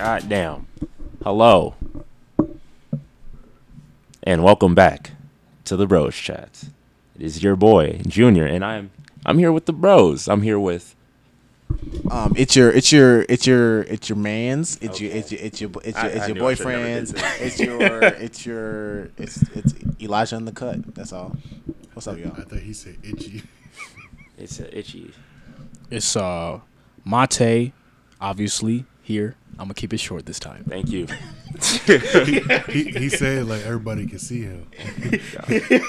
God damn. Hello. And welcome back to the Bros Chat. It is your boy, Junior, and I'm I'm here with the bros. I'm here with Um, it's your, it's your, it's your, it's your man's. It's your, Okay. it's your, it's your, it's your, it's I your I should've boyfriend's. It's your, it's your, it's it's Elijah in the cut. That's all. What's up, y'all? I thought he said itchy. it's a itchy. It's uh Mate, obviously here. I'm gonna keep it short this time. Thank you. he, he said like everybody can see him.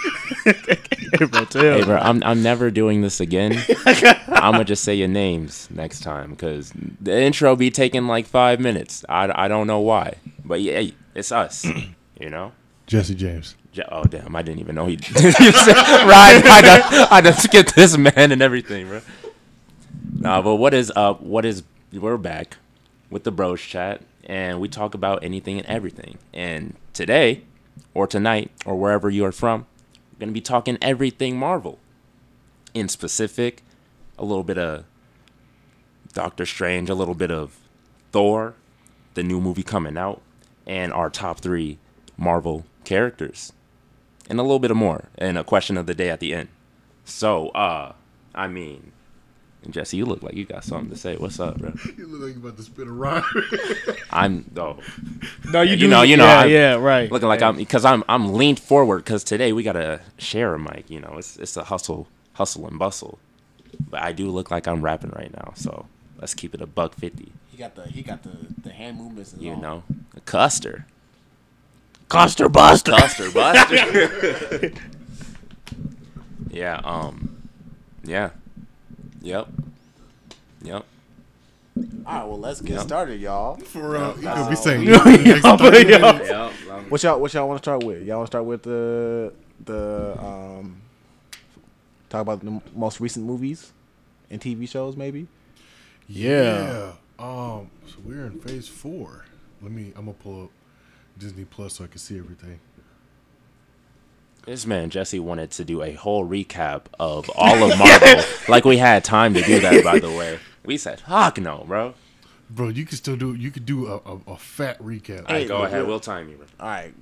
Hey, bro, I'm I'm never doing this again. I'm gonna just say your names next time because the intro be taking like five minutes. I, I don't know why, but yeah, it's us. You know. Jesse James. Ja- Oh damn! I didn't even know he. you said, right, I done, I done skipped this man and everything, bro. Nah, but what is up? What is? We're back with the Bros Chat, and we talk about anything and everything. And today, or tonight, or wherever you are from, we're gonna be talking everything Marvel. In specific, a little bit of Doctor Strange, a little bit of Thor, the new movie coming out, and our top three Marvel characters and a little bit of more and a question of the day at the end so uh i mean jesse you look like you got something to say what's up bro You look like you about to spit a rhyme. i'm oh No, you do. know- you know, Yeah, I'm yeah, right. looking like i'm because i'm i'm leaned forward because today we gotta share a mic you know it's it's a hustle hustle and bustle but i do look like i'm rapping right now so let's keep it a buck 50 He got the, he got the, the hand movements. And you all. know a custer Custer Buster. Custer Buster. yeah. Um. Yeah. Yep. Yep. All right, well, let's get Yep. started, y'all. For real. You that's could be all. saying Yeah, for the next yeah, 30 yeah. minutes. Yep. What y'all, what y'all want to start with? Y'all want to start with the, the, um, talk about the most recent movies and TV shows, maybe. Yeah. Yeah. Um. So we're in phase four. Let me. I'm gonna pull up Disney Plus so I can see everything. This man Jesse wanted to do a whole recap of all of Marvel, like we had time to do that. By the way, we said, "Fuck no, bro." Bro, you can still do. You could do a, a, a fat recap. All right, go look, ahead. look. We'll time you. Bro. All right,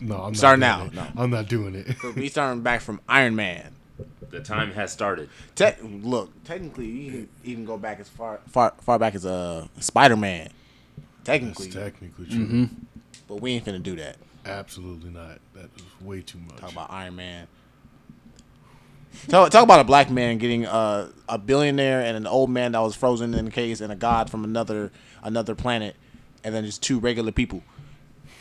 no, I'm not Start now. it. No. I'm not doing it. so we starting back from Iron Man. The time has started. Te- look, technically, you can even go back as far, far, far back as uh, Spider Man. Technically, That's technically true. but we ain't finna do that. Absolutely not. That is way too much. Talk about Iron Man. Talk, talk about a black man getting uh, a billionaire and an old man that was frozen in a case and a god from another another planet, and then just two regular people,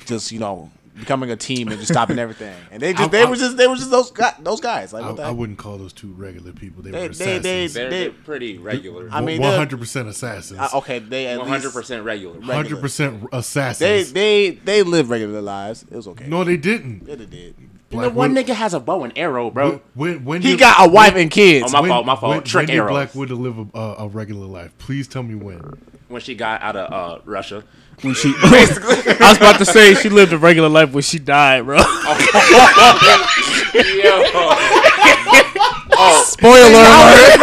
just you know becoming a team and just stopping everything. And they just I- they I- were just they were just those guys, those guys. Like I, what the I wouldn't call those two regular people. They, They- were they- they- assassins. They're, They- they're pretty regular. I mean, hundred percent assassins. Uh, okay, they at One least hundred percent regular. Hundred percent assassins. they they they live regular lives. It was okay. no, they didn't. yeah, they did. The one nigga has a bow and arrow, bro. When, when He did- got a wife and kids. Oh, my when- fault, my fault. When, Trick when arrows. Black Widow live a, a, a regular life? Please tell me when. When she got out of uh, Russia. When she, I was about to say she lived a regular life when she died, bro. Oh. Spoiler alert!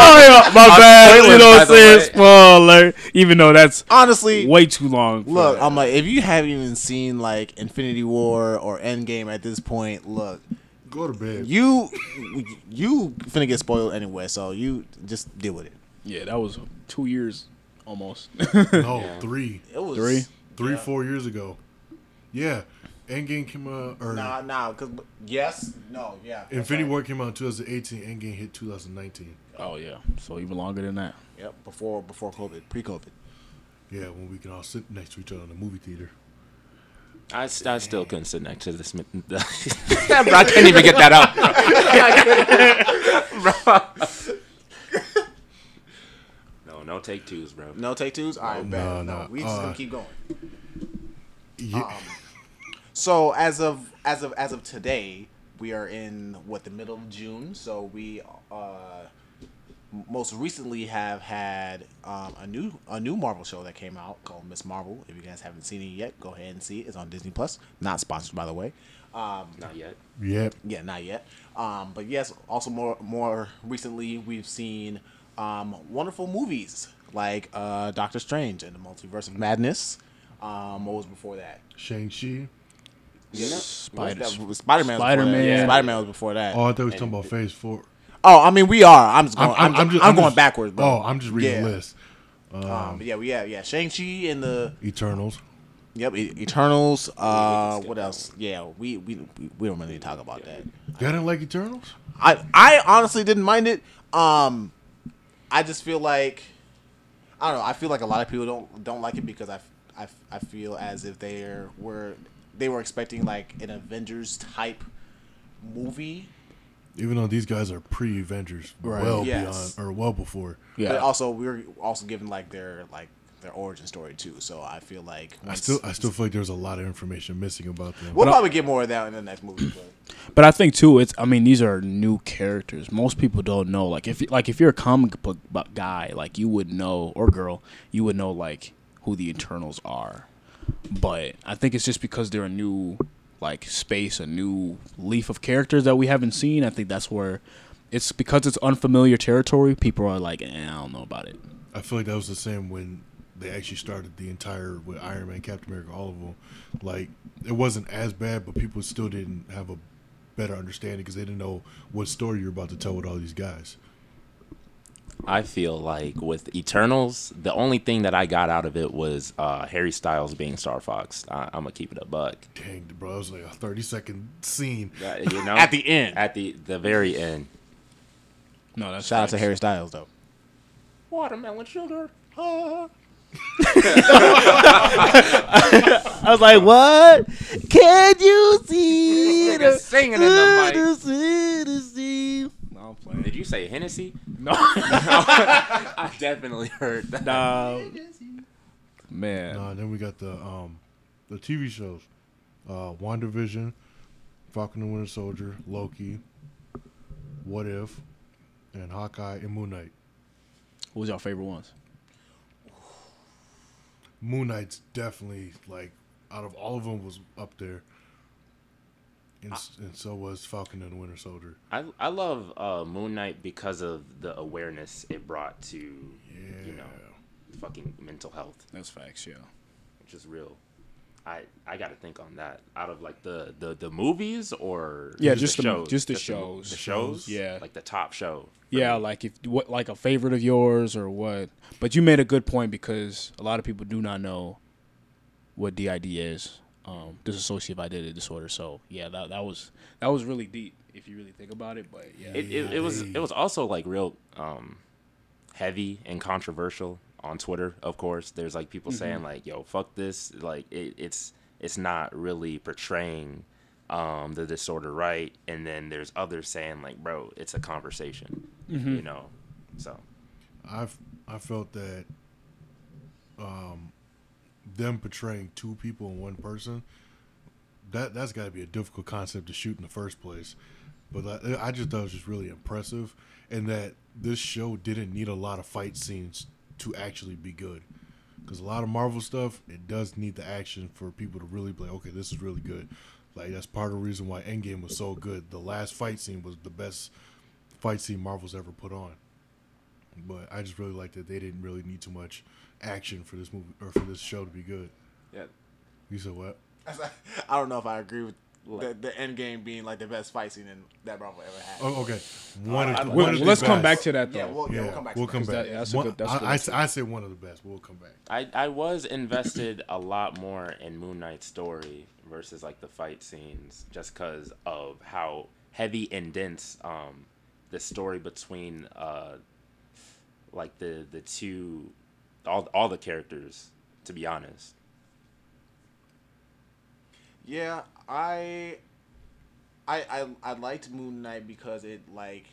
oh yeah, my bad. You know what I'm saying? Spoiler. Even though that's Honestly, way too long. Look. I'm like, if you haven't even seen like Infinity War or Endgame at this point, look, Go to bed. you you finna get spoiled anyway, so you just deal with it. yeah, that was two years almost. no, three, It was Three? three, four years ago. Yeah, Endgame came out, or Nah, nah, cause yes, no, yeah. Infinity right. War came out in 2018. Endgame hit 2019. oh yeah, so even longer than that. Yep, before before COVID, pre-COVID. Yeah, when we can all sit next to each other in the movie theater. I, I still couldn't sit next to this. mi- bro, I can't even get that out. Bro. no, no take twos, bro. No take twos. All right, No, bad. no, No, we just uh, gonna keep going. Yeah, So as of as of as of today, we are in what the middle of June. So we uh, most recently have had um, a new a new Marvel show that came out called Ms. Marvel. If you guys haven't seen it yet, go ahead and see it. It's on Disney Plus. Not sponsored, by the way. Um, Not yet. Yep. yeah, not yet. Um, but yes, also more more recently, we've seen um, wonderful movies like uh, Doctor Strange and the Multiverse of Madness. Um, what was before that? Shang Chi. Spider- Spider Man. Spider-Man. Spider Man was before that. Oh, I thought we were talking about Phase Four. Oh, I mean, we are. I'm just going. I'm, I'm, just- going just- backwards, bro. Oh, I'm just reading yeah. the list. Um, yeah, we have yeah Shang Chi and the Eternals. yep E- Eternals. Uh, what else? Yeah, we we we, we don't really need to talk about that. Y'all didn't like Eternals? I I honestly didn't mind it. Um, I just feel like I don't know. I feel like a lot of people don't don't like it because I I, I feel as if they were they were expecting like an Avengers type movie, Even though these guys are pre-Avengers, Right. well Yes. beyond or well before. Yeah. but also we were also given like their like their origin story too. So I feel like I still, I still feel like there's a lot of information missing about them. we'll But I- probably get more of that in the next movie. But. But I think too, it's. I mean, these are new characters. Most people don't know. Like if, you- like if you're a comic book guy, like you would know, or girl, you would know like who the Eternals are. But I think it's just because they're a new, like space, a new leaf of characters that we haven't seen. I think that's where, it's because it's unfamiliar territory. People are like, eh, I don't know about it. I feel like that was the same when they actually started the entire with Iron Man, Captain America, all of them. Like it wasn't as bad, but people still didn't have a better understanding because they didn't know what story you're about to tell with all these guys. I feel like with Eternals, the only thing that I got out of it was uh, Harry Styles being Star Fox. I, I'm gonna keep it a buck. Dang, bro, it was like a 30 second scene. Uh, you know, At the end. at the the very end. No, that's Shout out to. Harry Styles though. Watermelon sugar. I was like, what? Can you see Nigga singing in the mic. I'm playing. Did you say Hennessy? No. I definitely heard that. Nah. Man. Uh, then we got the um the TV shows, uh, WandaVision, Falcon and Winter Soldier, Loki, What If, and Hawkeye and Moon Knight. What was your favorite ones? Moon Knight's definitely like out of all of them was up there, and, s and so was Falcon and Winter Soldier. I I love uh, Moon Knight because of the awareness it brought to you know fucking mental health, That's facts, yeah. which is real. I I got to think on that. Out of like the the, the movies or Yeah, just the- shows, just the mo- shows. the shows, Yeah. like the top show. Yeah, me. like if what like a favorite of yours or what. But you made a good point because a lot of people do not know what DID is. Um, dissociative identity disorder. So yeah, that that was that was really deep if you really think about it. But yeah, it, it, it was it was also like real um heavy and controversial on Twitter. Of course, there's like people Mm-hmm. saying like, "Yo, fuck this!" Like it, it's it's not really portraying um the disorder right. And then there's others saying like, "Bro, it's a conversation," Mm-hmm. you know. So I've I felt that um, them portraying two people in one person that that's got to be a difficult concept to shoot in the first place. But I, I just thought it was just really impressive, and that this show didn't need a lot of fight scenes to actually be good. Because a lot of Marvel stuff, it does need the action for people to really be like, okay, this is really good. Like that's part of the reason why Endgame was so good. The last fight scene was the best fight scene Marvel's ever put on. But I just really like that they didn't really need too much action for this movie or for this show to be good. yeah, You said what? I don't know if I agree with the, the end game being like the best fight scene in, that Marvel ever had. Oh, okay. One, I- of, I- one Well, of let's come back to that though. yeah, we'll, yeah, Yeah, we'll come back. we'll to come that. back. That- that's a One- good- that's a I, good I, answer. I say one of the best. We'll come back. I I was invested a lot more in Moon Knight's story versus like the fight scenes, just because of how heavy and dense um the story between uh like the the two all all the characters to be honest. Yeah, I, I, I, I liked Moon Knight because it like,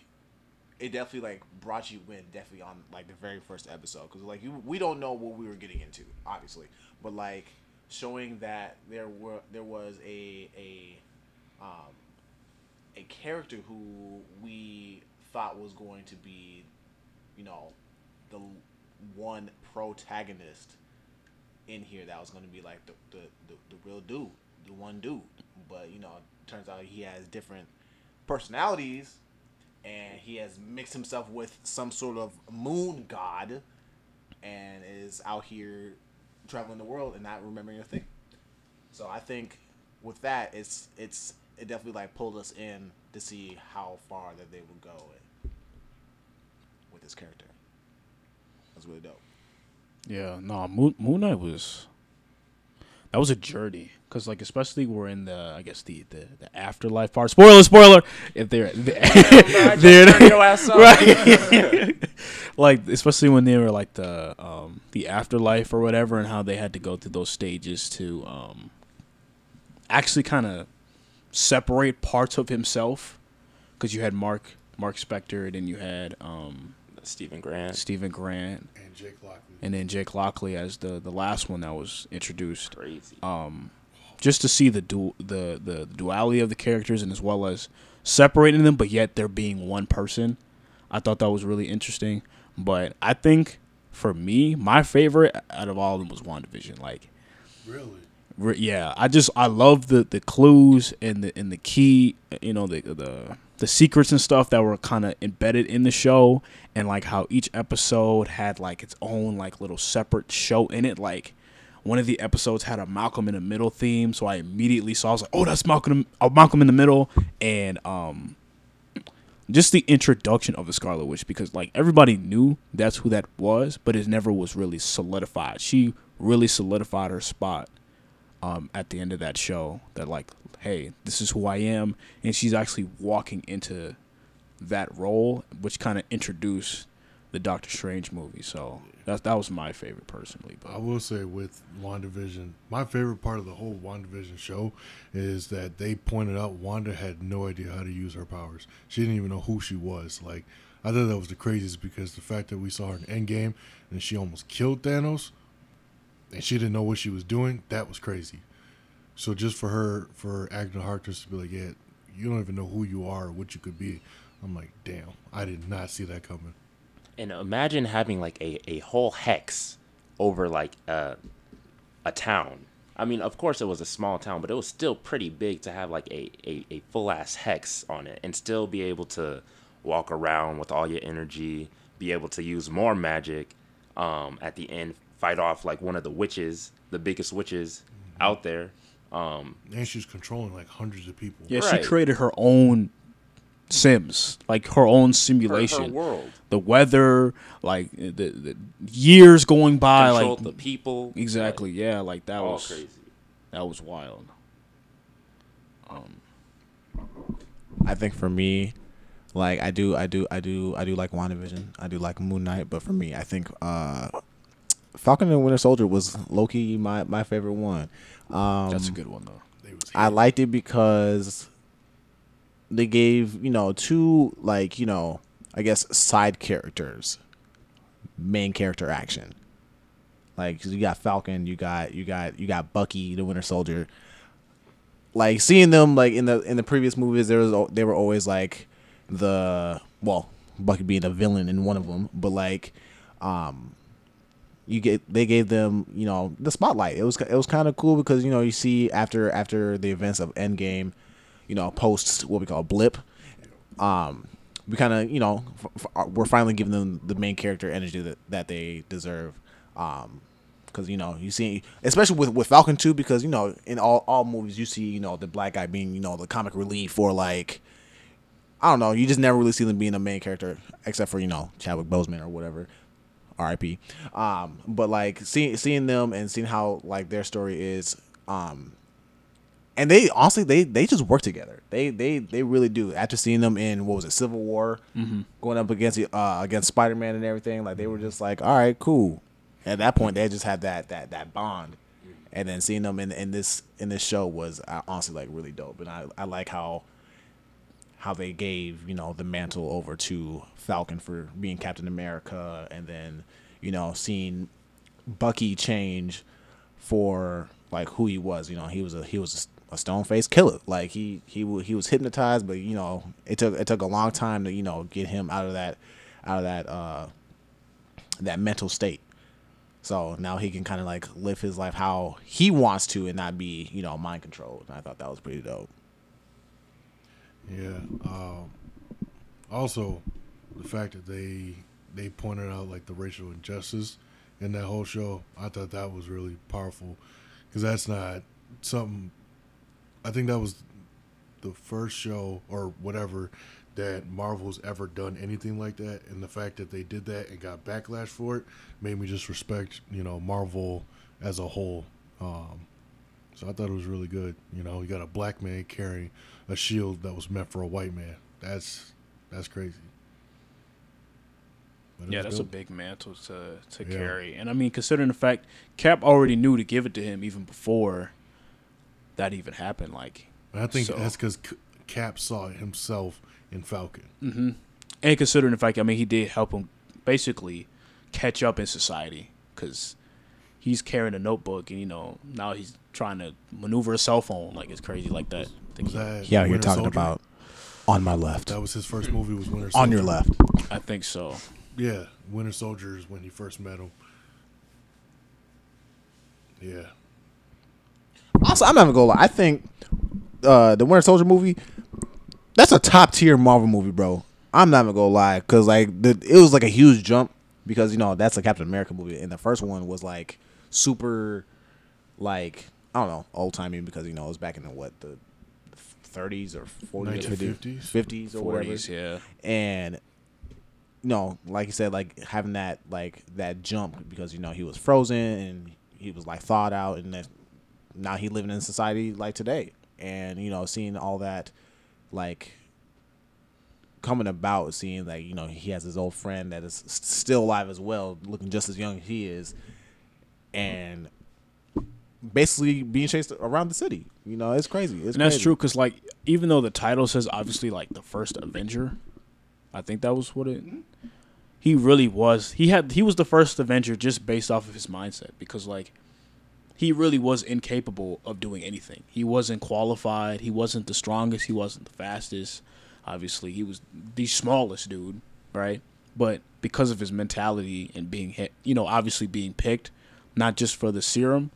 it definitely like brought you in definitely on like the very first episode because like you we don't know what we were getting into obviously, but like showing that there were there was a a, um, a character who we thought was going to be, you know, the one protagonist in here that was going to be like the, the, the, the real dude, the one dude. But, you know, turns out he has different personalities and he has mixed himself with some sort of moon god. and is out here traveling the world and not remembering a thing. So I think with that, it's it's it definitely like pulled us in to see how far that they would go with this character. That's really dope. Yeah, no, Moon, Moon Knight was that was a journey because like especially we're in the I guess the the, the afterlife part. Spoiler, spoiler. If they're, they're, your right, like especially when they were like the um the afterlife or whatever, and how they had to go through those stages to um actually kind of separate parts of himself because you had Mark Mark Spector and then you had um Steven Grant. Steven Grant And Jake Lockley. and then Jake Lockley as the the last one that was introduced. Crazy. Um, just to see the du- the the duality of the characters and as well as separating them, but yet they're being one person. I thought that was really interesting. But I think for me, my favorite out of all of them was WandaVision. Like, Really? re- yeah, I just I love the the clues and the and the key, you know, the the the secrets and stuff that were kind of embedded in the show, and like how each episode had like its own like little separate show in it. Like one of the episodes had a Malcolm in the Middle theme, so I immediately saw I was like, oh, that's Malcolm, uh, Malcolm in the Middle, and um. Just the introduction of the Scarlet Witch, because like everybody knew that's who that was, but it never was really solidified. She really solidified her spot um, at the end of that show that like hey this is who i am and she's actually walking into that role which kind of introduced the doctor strange movie so that, that was my favorite personally I will say with WandaVision, my favorite part of the whole WandaVision show is that they pointed out Wanda had no idea how to use her powers. She didn't even know who she was. Like, I thought that was the craziest because the fact that we saw her in Endgame and she almost killed Thanos and she didn't know what she was doing, that was crazy. So just for her, for Agnes Harkness to be like, yeah, you don't even know who you are or what you could be. I'm like, damn, I did not see that coming. And imagine having like a, a whole hex over like a a town. I mean, of course it was a small town, but it was still pretty big to have like a, a, a full ass hex on it and still be able to walk around with all your energy, be able to use more magic, um, at the end fight off like one of the witches, the biggest witches out there. Um, And she's controlling like hundreds of people. yeah Right. she created her own sims like her own simulation her world. the weather like the, the years going by Controlled like the people. exactly yeah like that all was crazy. that was wild Um, I think for me, like I do, I do, I do, I do like WandaVision. I do like Moon Knight, but for me, I think uh, Falcon and Winter Soldier was Loki my my favorite one. Um, that's a good one though I liked it because they gave you know two like you know I guess side characters main character action. Like you got Falcon, you got you got you got Bucky, the Winter Soldier. Like seeing them like in the in the previous movies, there was they were always like the well Bucky being a villain in one of them, but like um you get they gave them you know the spotlight. It was it was kind of cool because you know you see after after the events of Endgame, you know post what we call blip, um we kind of you know f- f- we're finally giving them the main character energy that that they deserve, um because you know you see especially with with Falcon two because you know in all all movies you see you know the black guy being you know the comic relief or like. I don't know. You just never really see them being a main character, except for you know Chadwick Boseman or whatever. R.I.P. Um, but like seeing seeing them and seeing how like their story is, um, and they honestly they they just work together. They they they really do. After seeing them in what was it, Civil War, going up against uh against Spider Man and everything, like they were just like, all right, cool. At that point, they just had that that that bond, and then seeing them in in this in this show was uh, honestly like really dope. And I I like how how they gave you know the mantle over to Falcon for being Captain America, and then you know seeing Bucky change for like who he was. You know, he was a he was a, a stone faced killer. Like he he he was hypnotized, but you know it took it took a long time to you know get him out of that out of that uh that mental state. So now he can kind of like live his life how he wants to and not be you know mind controlled. And I thought that was pretty dope. Yeah. Um, also, the fact that they they pointed out like the racial injustice in that whole show. I thought that was really powerful because that's not something. I think that was the first show or whatever that Marvel's ever done anything like that, and the fact that they did that and got backlash for it made me just respect you know Marvel as a whole. Um, so I thought it was really good. You know, you got a black man carrying a shield that was meant for a white man. That's that's crazy. Yeah, that's a big mantle to to Yeah. carry. And I mean, considering the fact Cap already knew to give it to him even before that even happened. Like, I think so- that's because Cap saw it himself in Falcon. hmm and considering the fact, I mean, he did help him basically catch up in society because he's carrying a notebook, and you know now he's trying to maneuver a cell phone like it's crazy like that. Was that He out here Winter talking Soldier? about on my left, That was his first movie. Was Winter Soldier. on your left. I think so. Yeah, Winter Soldier is when he first met him. Yeah, Also, I'm not even gonna go lie. I think uh, the Winter Soldier movie, that's a top tier Marvel movie, bro. I'm not even gonna go lie, cause like the, it was like a huge jump because you know that's a Captain America movie, and the first one was like super, like I don't know, old timey because you know it was back in the what the 30s or 40s, or 50s or whatever. Forties, yeah. and you know, like you said, like having that like that jump because you know he was frozen and he was like thawed out, and that now he living in society like today, and you know seeing all that like coming about, seeing like you know he has his old friend that is still alive as well, looking just as young as he is, and basically being chased around the city. You know, it's crazy. It's and that's crazy. true because like even though the title says obviously like the first Avenger, I think that was what it. He really was. He had. He was the first Avenger just based off of his mindset because like, he really was incapable of doing anything. He wasn't qualified. He wasn't the strongest. He wasn't the fastest. Obviously, he was the smallest dude, right? But because of his mentality and being hit, you know, obviously being picked, not just for the serum,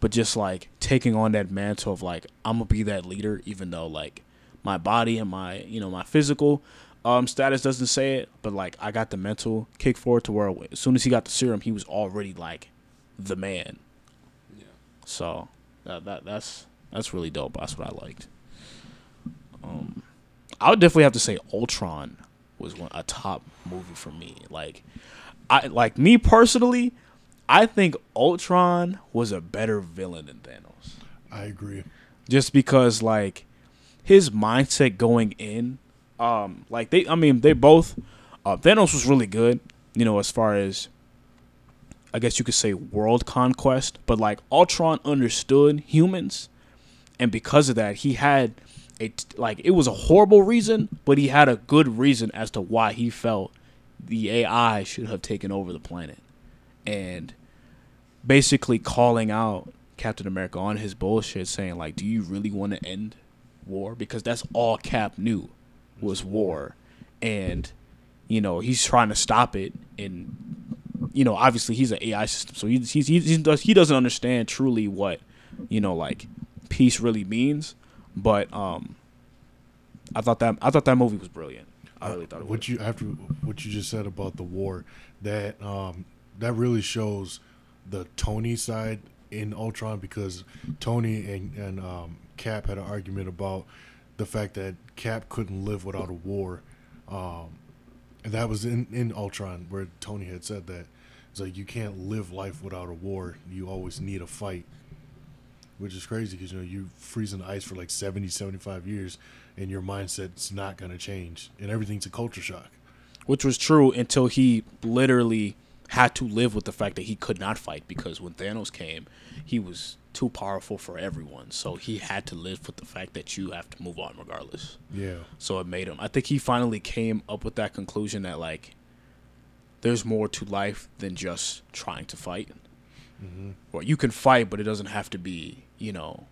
but just like taking on that mantle of like I'm gonna be that leader, even though like my body and my you know my physical um status doesn't say it, but like I got the mental kick forward to where as soon as he got the serum, he was already like the man. Yeah. So that that that's that's really dope. That's what I liked. Um, I would definitely have to say Ultron was one a top movie for me. Like, I like me personally, I think Ultron was a better villain than Thanos. I agree. Just because like his mindset going in, um, like they, I mean, they both. Uh, Thanos was really good, you know, as far as I guess you could say world conquest, but like Ultron understood humans, and because of that, he had a like it was a horrible reason, but he had a good reason as to why he felt the AI should have taken over the planet, and basically calling out Captain America on his bullshit, saying like, "Do you really want to end war?" Because that's all Cap knew was war, and you know he's trying to stop it and you know, obviously he's an AI system, so he he's, he he does he doesn't understand truly what you know like peace really means. But um, I thought that I thought that movie was brilliant. I really thought it was. what you after what you just said about the war that um that really shows the Tony side in Ultron because Tony and and um, Cap had an argument about the fact that Cap couldn't live without a war, um, and that was in in Ultron where Tony had said that it's like you can't live life without a war. You always need a fight. Which is crazy because you know you freeze in the ice for like 70, 75 years, and your mindset's not going to change, and everything's a culture shock. which was true until he literally had to live with the fact that he could not fight because when Thanos came, he was too powerful for everyone. So he had to live with the fact that you have to move on regardless. Yeah, So it made him. I think he finally came up with that conclusion that like there's more to life than just trying to fight. Mm-hmm. Or you can fight, but it doesn't have to be, you know,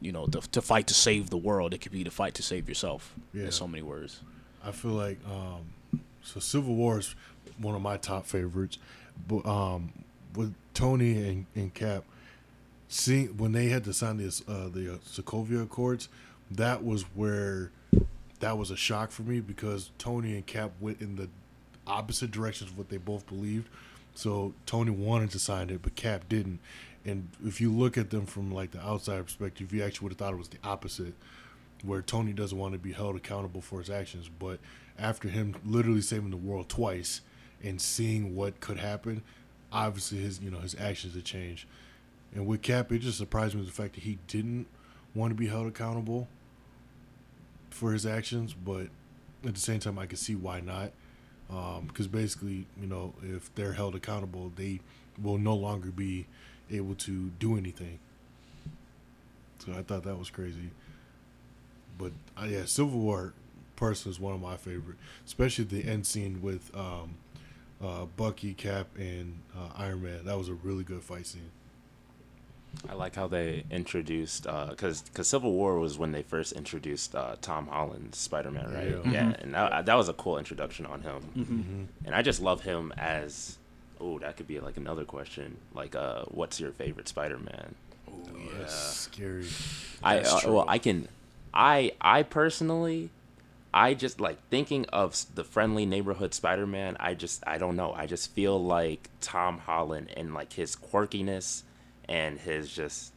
you know, to, to fight to save the world. It could be to fight to save yourself. Yeah. In so many words. I feel like um, so Civil War is one of my top favorites, but um, with Tony and, and Cap, see when they had to sign this uh, the uh, Sokovia Accords, that was where that was a shock for me because Tony and Cap went in the opposite directions of what they both believed. So Tony wanted to sign it, but Cap didn't. And if you look at them from like the outside perspective, you actually would have thought it was the opposite, where Tony doesn't want to be held accountable for his actions. But after him literally saving the world twice and seeing what could happen, obviously his you know his actions have changed. And with Cap, it just surprised me the fact that he didn't want to be held accountable for his actions, but at the same time, I can see why not. Because basically, you know, if they're held accountable, they will no longer be able to do anything. So I thought that was crazy. But uh, yeah, Civil War personally is one of my favorite, especially the end scene with um, uh, Bucky, Cap, and uh, Iron Man. That was a really good fight scene. I like how they introduced because because Civil War was when they first introduced uh, Tom Holland's Spider Man, right? Yeah. Yeah, and that, that was a cool introduction on him. And I just love him as oh, that could be like another question. Like, uh, what's your favorite Spider Man? Oh, yeah. that's scary. I That's uh, true. well, I can, I I personally, I just like thinking of the friendly neighborhood Spider Man. I just I don't know. I just feel like Tom Holland and like his quirkiness and his just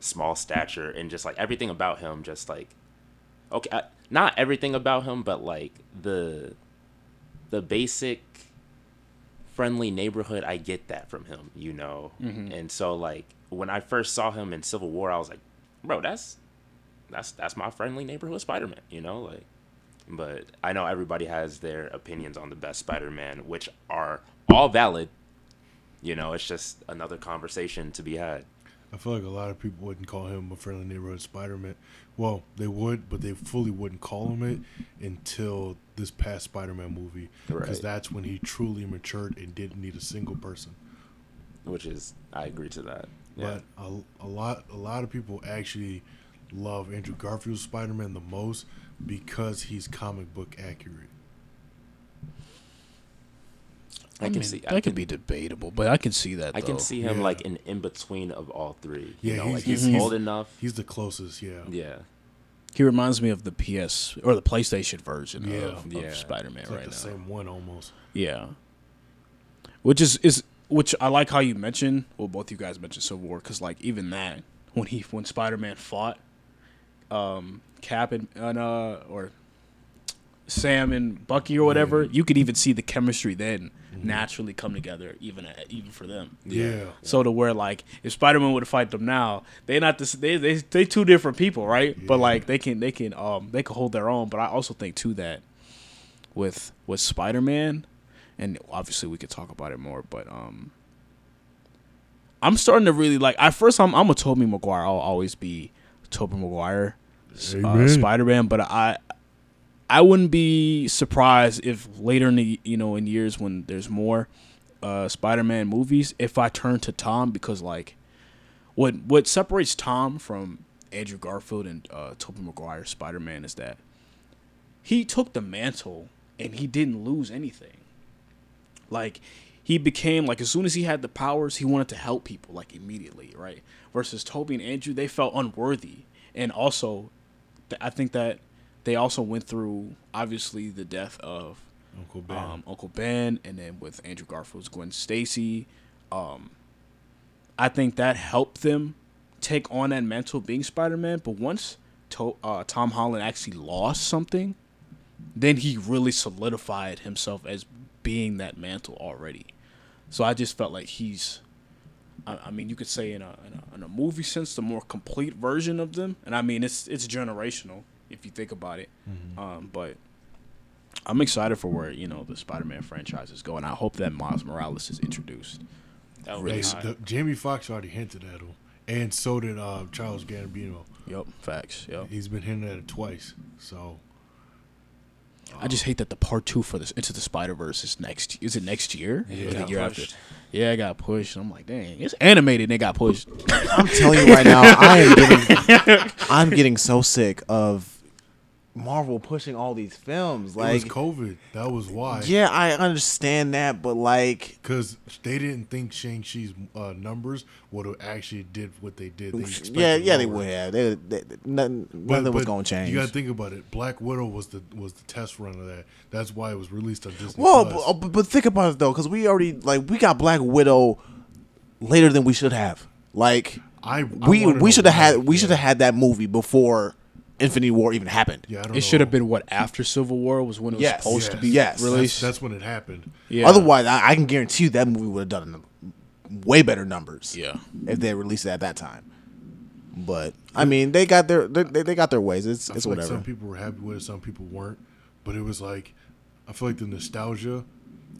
small stature and just like everything about him. Just like okay, uh, not everything about him, but like the the basic friendly neighborhood i get that from him you know and so like when i first saw him in civil war i was like bro that's that's that's my friendly neighborhood spider-man you know like but i know everybody has their opinions on the best spider-man which are all valid you know it's just another conversation to be had I feel like a lot of people wouldn't call him a friendly neighborhood Spider-Man. Well, they would, but they fully wouldn't call him it until this past Spider-Man movie, because Right. that's when he truly matured and didn't need a single person. which is i agree to that yeah But a, a lot, a lot of people actually love Andrew Garfield's Spider-Man the most because he's comic book accurate. i, I, can mean, see that I could can, be debatable, but I can see that. i can see him Yeah. like an in between of all three Yeah, you know he's- like he's, he's- old enough He's the closest, yeah. yeah He reminds me of the PS or the PlayStation version Yeah. of, of Spider-Man It's like right the now. same one almost. Yeah. Which is is which I like how you mentioned. Well, both you guys mentioned Civil War because like even that when he when Spider Man fought, um, Cap and, and uh or Sam and Bucky or whatever, you could even see the chemistry then naturally come together even at, even for them. Yeah. So to where like if Spider Man would fight them now, they not this they they they two different people, right? But like they can they can um they can hold their own. But I also think too that with with Spider Man, and obviously we could talk about it more, but um I'm starting to really like. At first, I'm I'm a Tobey Maguire. I'll always be Tobey Maguire, uh, Spider Man. But I I wouldn't be surprised if later in the you know in years when there's more uh, Spider-Man movies, if I turn to Tom because like what what separates Tom from Andrew Garfield and uh, Tobey Maguire Spider-Man is that he took the mantle and he didn't lose anything. Like he became like as soon as he had the powers, he wanted to help people like immediately, right? Versus Tobey and Andrew, they felt unworthy, and also, th- I think that they also went through obviously the death of Uncle Ben. um, Uncle Ben, and then with Andrew Garfield's Gwen Stacy. Um, I think that helped them take on that mantle being Spider Man. But once to- uh, Tom Holland actually lost something, then he really solidified himself as being that mantle already. So I just felt like he's. I I mean, you could say in a, in a in a movie sense, the more complete version of them, and I mean, it's it's generational if you think about it. Um, but I'm excited for where you know the Spider-Man franchise is going. I hope that Miles Morales is introduced. That would Hey, be s- the, Jamie Foxx already hinted at him, and so did uh, Charles Gambino. Yep, facts. Yep. He's been hinted at it twice. So I just hate that the part two for this Into the Spider Verse is next. Is it next year? Yeah, Or it the got year after? pushed. Yeah, it got pushed. I'm like, dang, it's animated. and It got pushed. I'm telling you right now, I am getting, I'm getting so sick of Marvel pushing all these films. Like it was COVID. That was why. yeah, I understand that, but like, Because they didn't think Shang Chi's uh, numbers would have actually did what they did. They yeah, yeah, they would have. They, they, nothing, But- nothing was going to change. You got to think about it. Black Widow was the was the test run of that. That's why it was released on Disney. Well, Plus. but, but think about it though, because we already like we got Black Widow later than we should have. Like I, I we we should have had we should have had that movie before Infinity War even happened. Yeah, I don't It should have been what after Civil War was when it was Yes. supposed to be Yes. That's, released. that's when it happened. yeah. Otherwise, I, I can guarantee you that movie would have done way better numbers. yeah. if they released it at that time. But I mean, they got their they, they got their ways. It's I it's feel like whatever. some people were happy with it, some people weren't. But it was like, I feel like the nostalgia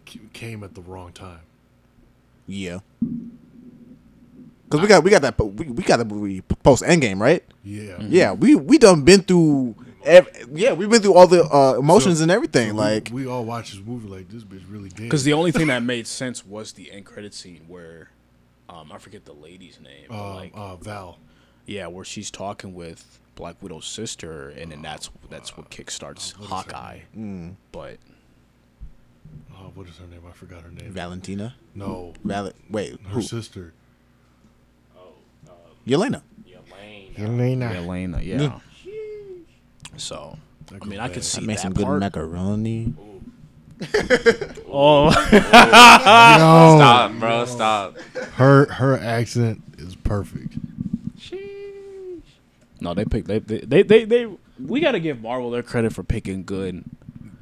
c- came at the wrong time. yeah. Because we got we got that we, we got the movie post Endgame right? Yeah. Yeah, we we done been through. Ev- yeah, we've been through all the uh, emotions and everything. So we- like we, all watched this movie like this bitch really did. Because the only thing that made sense was the end credit scene where, um, I forget the lady's name. but, um, like, uh, Val. yeah, where she's talking with Black Widow's sister, and then that's that's what kickstarts what is her Hawkeye. But Oh, what is her name? I forgot her name. Valentina, no, Val. Wait, her who? sister. Yelena. Yelena. Yelena. Yelena. yeah. So I mean, I could see Made that some good part. macaroni. oh, No, Stop, bro. Stop. her her accent is perfect. no, they picked they they they they. they we got to give Marvel their credit for picking good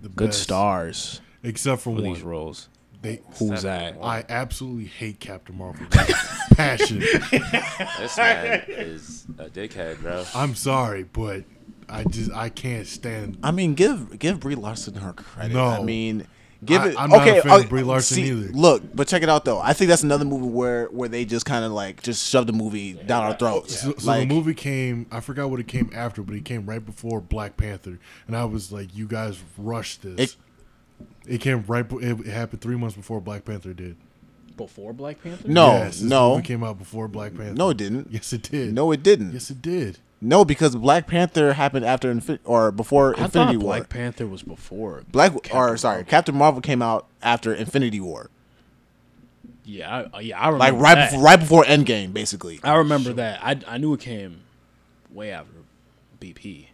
The good best. stars except for for one. these roles. They, Who's Seven. that? I absolutely hate Captain Marvel. Passion. This man is a dickhead, bro. I'm sorry, but I just I can't stand. I mean, give give Brie Larson her credit. No. I mean, give it. I'm not a okay, fan of uh, Brie Larson see, either. Look, but check it out though. I think that's another movie where where they just kind of like just shoved the movie down our throats. So, so like, the movie came. I forgot what it came after, but it came right before Black Panther, and I was like, "You guys rushed this." It- It, came right. be- It, it happened three months before Black Panther did. Before Black Panther? no, Yes, no, movie came out before Black Panther. no, it didn't. Yes, it did. No, it didn't. Yes, it did. No, because Black Panther happened after Infi- or before I Infinity War. Black Panther was before. Black Captain or sorry, Marvel. Captain Marvel came out after Infinity War, Yeah, I, yeah, I remember. like right that. before right before Endgame, basically. I remember that. I I knew it came way after BP.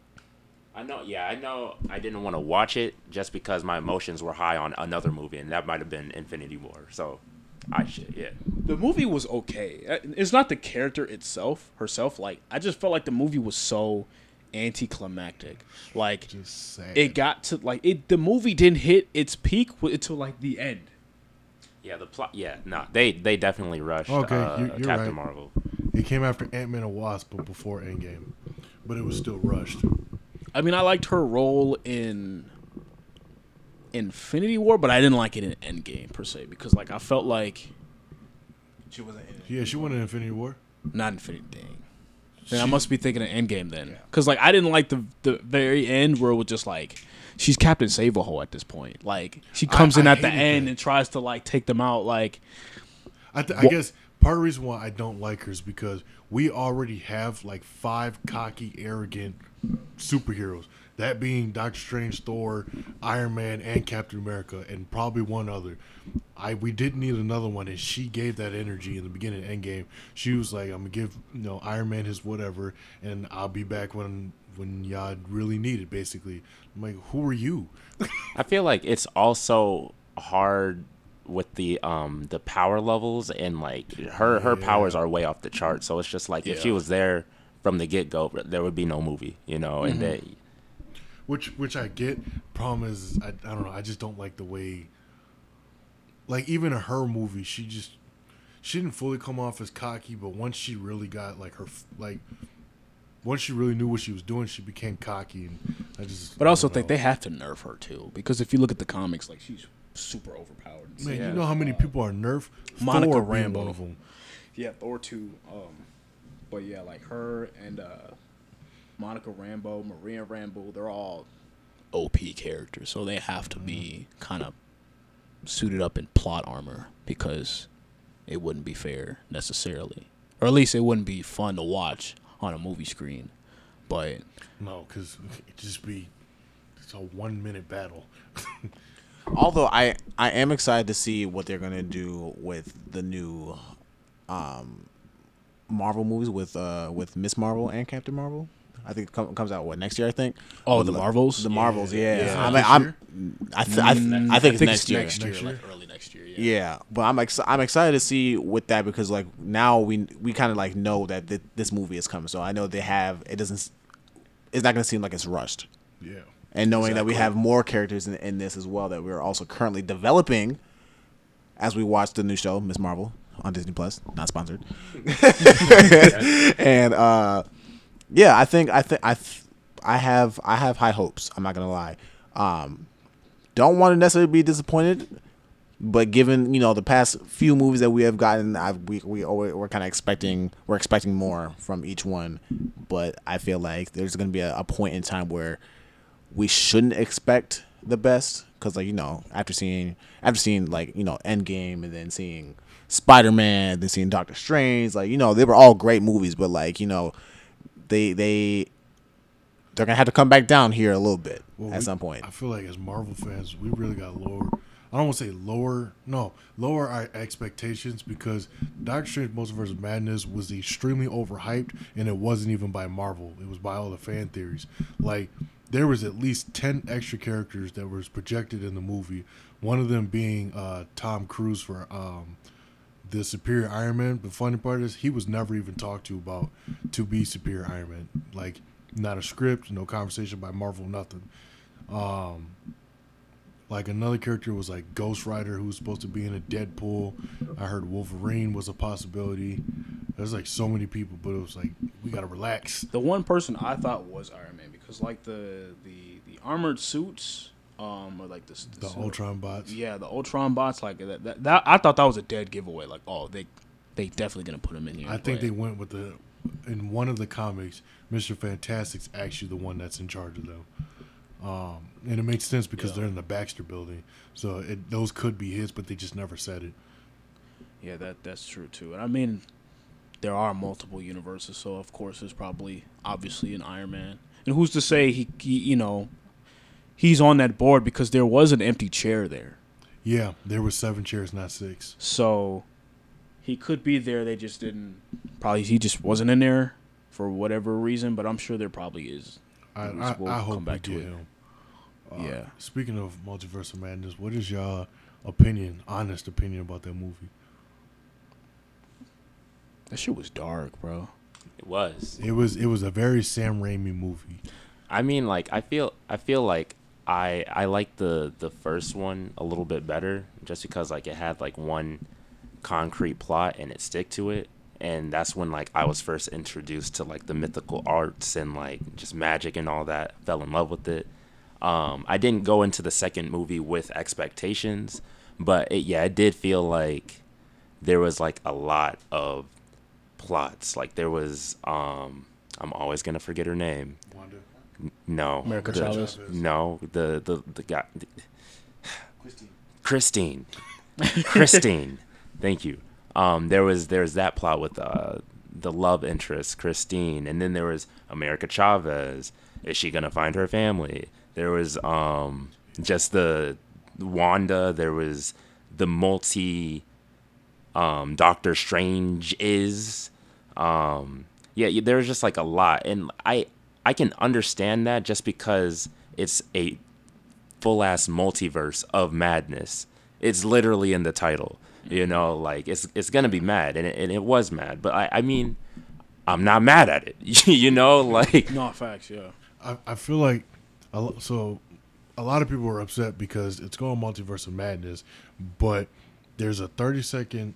I know. Yeah, I know. I didn't want to watch it just because my emotions were high on another movie, and that might have been Infinity War. So, I should. Yeah. The movie was okay. Uh, It's not the character itself, herself. Like I just felt like the movie was so anticlimactic. Like Just it got to like it. The movie didn't hit its peak until like the end. Yeah. The plot. Yeah. No. They they definitely rushed. Okay, uh, you- you're Captain right. Marvel. It came after Ant Man and Wasp, but before Endgame. But it was still rushed. I mean, I liked her role in Infinity War, but I didn't like it in Endgame per se because like I felt like She wasn't in. Yeah, she won in Infinity War. not Infinity. Dang. Then I must be thinking of Endgame then, because like I didn't like the the very end where it was just like she's Captain Save-A-Hole at this point. Like she comes I in at the end that. and tries to like take them out. Like I, th- I guess part of the reason why I don't like her is because we already have like five cocky, arrogant superheroes. That being Doctor Strange, Thor, Iron Man, and Captain America, and probably one other. I we didn't need another one, and she gave that energy in the beginning of Endgame. She was like, "I'm gonna give you know Iron Man his whatever, and I'll be back when when y'all really need it." Basically, I'm like, "Who are you?" I feel like it's also hard with the um the power levels and like her her Yeah. powers are way off the chart. So it's just like if she was there from the get go, there would be no movie, you know. And they, which which I get. Problem is, I, I don't know. I just don't like the way. Like even in her movie, she just she didn't fully come off as cocky, but once she really got like her like. Once she really knew what she was doing, she became cocky, and I just. but I also don't think they have to nerf her too because if you look at the comics, like she's super overpowered. Man, Yeah. you know how many people are nerfed? Monica Thor being Rambeau. one of them. Yeah, Thor two. Um, but yeah, like her and uh, Monica Rambeau, Maria Rambeau, they're all OP characters, so they have to be kind of suited up in plot armor because it wouldn't be fair necessarily, or at least it wouldn't be fun to watch on a movie screen. But No, because it just be it's a one minute battle. Although I I am excited to see what they're gonna do with the new um Marvel movies with uh with Ms. Marvel and Captain Marvel. I think it com- comes out what next year. I think. Oh, the Marvels? The Marvels, yeah. Yeah. I mean, I'm. I, th- I, th- I think it's next year. Next year, Next like early next year. Yeah. Yeah, but I'm ex- I'm excited to see with that because like now we we kind of like know that th- this movie is coming, so I know they have it doesn't it's not gonna seem like it's rushed, Yeah. and knowing that we have more characters in, in this as well that we're also currently developing as we watch the new show Ms. Marvel on Disney Plus, not sponsored, and uh, yeah, I think I think I th- I have I have high hopes. I'm not gonna lie. Um, don't want to necessarily be disappointed, but given you know the past few movies that we have gotten, I, we we always, we're kind of expecting we're expecting more from each one. But I feel like there's gonna be a, a point in time where we shouldn't expect the best because like you know after seeing after seeing like you know Endgame and then seeing Spider Man, then seeing Doctor Strange, like you know they were all great movies, but like you know they they they're gonna have to come back down here a little bit Well, at we- some point. I feel like as Marvel fans, we really got lower. I don't want to say lower, no, lower our expectations because Doctor Strange Multiverse of Madness was extremely overhyped, and it wasn't even by Marvel. It was by all the fan theories. Like there was at least ten extra characters that was projected in the movie. One of them being uh, Tom Cruise for um, the Superior Iron Man. The funny part is he was never even talked to about to be Superior Iron Man. Like not a script, no conversation by Marvel, nothing. Um, like another character was like Ghost Rider, who was supposed to be in a Deadpool. I heard Wolverine was a possibility. There's like so many people, but it was like we gotta relax. The one person I thought was Iron Man because like the the the armored suits, um, or like the The Ultron bots. Yeah, the Ultron bots. Like that, that, that. I thought that was a dead giveaway. Like, oh, they they definitely gonna put him in here. I think they went with the in one of the comics, Mister Fantastic's actually the one that's in charge of them. Um, and it makes sense because Yeah. they're in the Baxter building, so it, those could be his, but they just never said it. Yeah, that that's true too. And I mean, there are multiple universes, so of course there's probably obviously an Iron Man. And who's to say he, he you know, he's on that board because there was an empty chair there. Yeah, there were seven chairs, not six. So he could be there. They just didn't. Probably he just wasn't in there for whatever reason. But I'm sure there probably is. I, We'll- I, we'll I come hope we back to get it. him. Uh, Yeah. Speaking of Multiverse of Madness, what is your opinion, honest opinion about that movie? That shit was dark, bro. It was. It was it was a very Sam Raimi movie. I mean, like I feel I feel like I I like the the first one a little bit better just because like it had like one concrete plot and it stick to it. And that's when like I was first introduced to like the mythical arts and like just magic and all that. Fell in love with it. Um I didn't go into the second movie with expectations but it, yeah it did feel like there was like a lot of plots. Like there was um I'm always gonna forget her name. Wanda. No. America the- Chavez. no the the the guy Christine. Christine. Christine. thank you. Um there was there's that plot with uh the love interest Christine and then there was America Chavez. Is she gonna find her family? There was um just the Wanda. There was the multi um Doctor Strange is. Um yeah y- there was just like a lot. And I I can understand that just because it's a full ass multiverse of madness. It's literally in the title. You mm-hmm. know, like it's it's gonna be mad, and it, and it was mad. But I I mean, I'm not mad at it. you know, like No facts, yeah. I, I feel like a lo- so a lot of people were upset because it's called Multiverse of Madness, but there's a 30 second